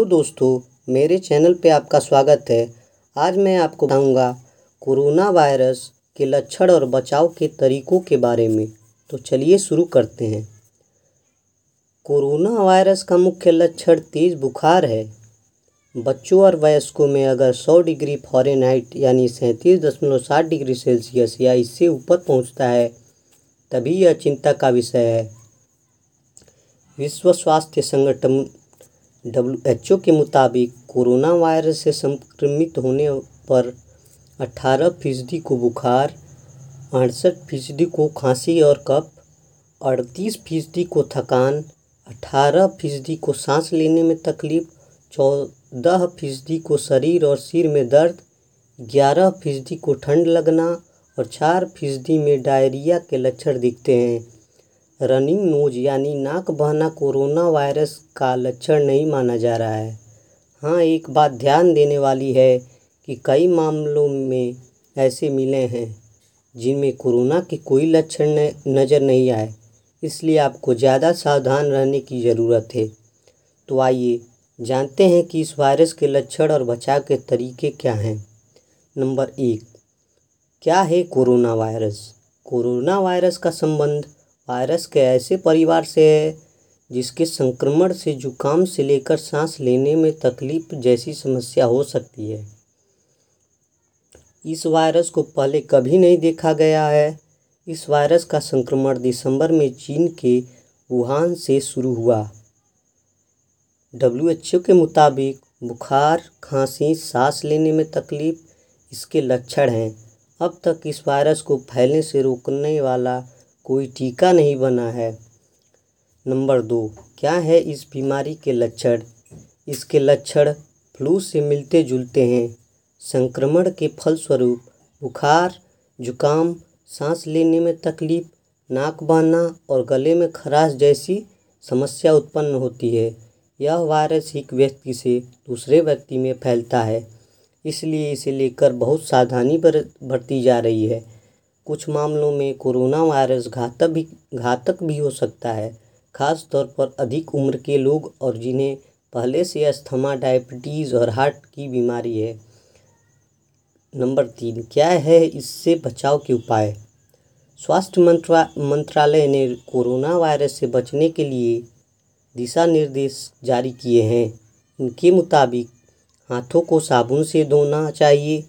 Hello दोस्तों, मेरे channel पे आपका स्वागत है। आज मैं आपको बताऊँगा कोरोना वायरस के लक्षण और बचाव के तरीकों के बारे में। तो चलिए शुरू करते हैं। कोरोना वायरस का मुख्य लक्षण तेज़ बुखार है। बच्चों और वयस्कों में अगर 100 डिग्री फ़ारेनहाइट यानी सैंतीस दशमलव सात डिग्री सेल्सियस या इससे ऊपर पहुँचता है, तभी यह चिंता का विषय है। विश्व स्वास्थ्य संगठन डब्ल्यू एच ओ के मुताबिक कोरोना वायरस से संक्रमित होने पर 18 फ़ीसदी को बुखार, अड़सठ फ़ीसदी को खांसी और कफ, अड़तीस फ़ीसदी को थकान 18 फ़ीसदी को सांस लेने में तकलीफ़, चौदह फ़ीसदी को शरीर और सिर में दर्द, ग्यारह फ़ीसदी को ठंड लगना और चार फ़ीसदी में डायरिया के लक्षण दिखते हैं। रनिंग नोज़ यानी नाक बहना कोरोना वायरस का लक्षण नहीं माना जा रहा है। हाँ एक बात ध्यान देने वाली है कि कई मामलों में ऐसे मिले हैं जिनमें कोरोना के कोई लक्षण नज़र नहीं आए। इसलिए आपको ज़्यादा सावधान रहने की ज़रूरत है। तो आइए जानते हैं कि इस वायरस के लक्षण और बचाव के तरीके क्या हैं। नंबर एक, क्या है कोरोना वायरस? कोरोना वायरस का संबंध वायरस के ऐसे परिवार से है, जिसके संक्रमण से जुकाम से लेकर सांस लेने में तकलीफ़ जैसी समस्या हो सकती है। इस वायरस को पहले कभी नहीं देखा गया है। इस वायरस का संक्रमण दिसंबर में चीन के वुहान से शुरू हुआ। डब्ल्यूएचओ के मुताबिक बुखार, खांसी, सांस लेने में तकलीफ़ इसके लक्षण हैं। अब तक इस वायरस को फैलने से रोकने वाला कोई टीका नहीं बना है। नंबर दो, क्या है इस बीमारी के लक्षण? इसके लक्षण फ्लू से मिलते जुलते हैं। संक्रमण के फलस्वरूप बुखार, जुकाम, सांस लेने में तकलीफ़, नाक बहना और गले में खराश जैसी समस्या उत्पन्न होती है। यह वायरस एक व्यक्ति से दूसरे व्यक्ति में फैलता है, इसलिए इसे लेकर बहुत सावधानी बरती जा रही है। कुछ मामलों में कोरोना वायरस घातक भी घातक भी हो सकता है। खास तौर पर अधिक उम्र के लोग और जिन्हें पहले से अस्थमा, डायबिटीज़ और हार्ट की बीमारी है। नंबर तीन, क्या है इससे बचाव के उपाय? स्वास्थ्य मंत्रा, मंत्रालय ने कोरोना वायरस से बचने के लिए दिशा निर्देश जारी किए हैं। इनके मुताबिक हाथों को साबुन से धोना चाहिए।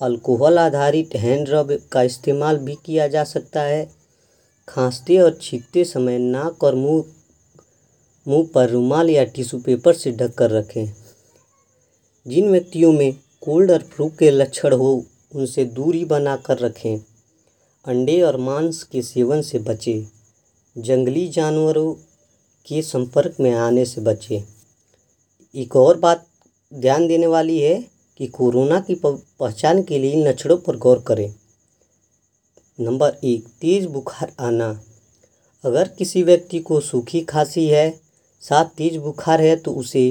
अल्कोहल आधारित हैंड रब का इस्तेमाल भी किया जा सकता है। खांसते और छींकते समय नाक और मुँह मुँह पर रुमाल या टिश्यू पेपर से ढक कर रखें। जिन व्यक्तियों में कोल्ड और फ्लू के लक्षण हो, उनसे दूरी बना कर रखें। अंडे और मांस के सेवन से बचें। जंगली जानवरों के संपर्क में आने से बचें। एक और बात ध्यान देने वाली है कि कोरोना की पहचान के लिए लक्षणों पर गौर करें। नंबर एक, तेज़ बुखार आना। अगर किसी व्यक्ति को सूखी खांसी है, साथ तेज़ बुखार है तो उसे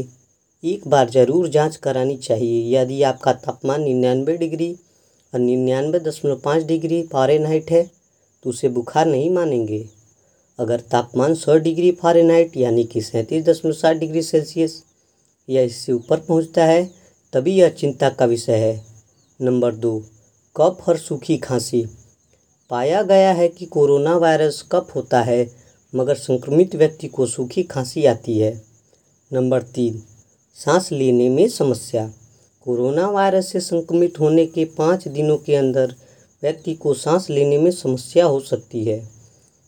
एक बार ज़रूर जाँच करानी चाहिए। यदि आपका तापमान निन्यानवे डिग्री और निन्यानवे दशमलव पाँच डिग्री फ़ारेनहाइट है तो उसे बुखार नहीं मानेंगे। अगर तापमान सौ डिग्री फ़ारेनहाइट, यानी कि सैंतीस दशमलव सात डिग्री सेल्सियस, या इससे ऊपर पहुँचता है तभी यह चिंता का विषय है। नंबर दो कफ और सूखी खांसी? पाया गया है कि कोरोना वायरस कफ होता है, मगर संक्रमित व्यक्ति को सूखी खांसी आती है। नंबर तीन, सांस लेने में समस्या। कोरोना वायरस से संक्रमित होने के पाँच दिनों के अंदर व्यक्ति को सांस लेने में समस्या हो सकती है।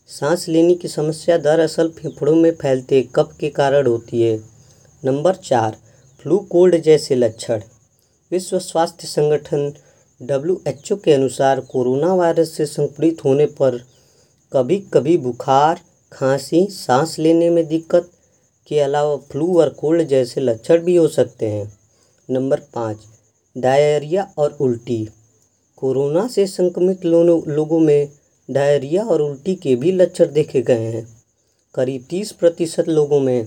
सांस लेने की समस्या दरअसल फेफड़ों में फैलते कफ के कारण होती है। नंबर चार फ्लू कोल्ड जैसे लक्षण। विश्व स्वास्थ्य संगठन डब्ल्यू एच ओ के अनुसार कोरोना वायरस से संक्रमित होने पर कभी कभी बुखार, खांसी, सांस लेने में दिक्कत के अलावा फ्लू और कोल्ड जैसे लक्षण भी हो सकते हैं। नंबर पाँच, डायरिया और उल्टी। कोरोना से संक्रमित लोगों में डायरिया और उल्टी के भी लक्षण देखे गए हैं। करीब तीस प्रतिशत लोगों में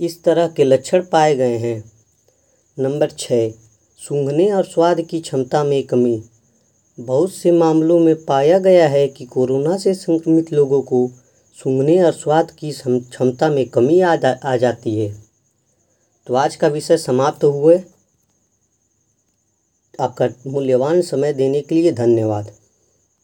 इस तरह के लक्षण पाए गए हैं। नंबर छः सूंघने और स्वाद की क्षमता में कमी। बहुत से मामलों में पाया गया है कि कोरोना से संक्रमित लोगों को सूंघने और स्वाद की क्षमता में कमी आ, जा, आ जाती है। तो आज का विषय समाप्त हुए। आपका मूल्यवान समय देने के लिए धन्यवाद।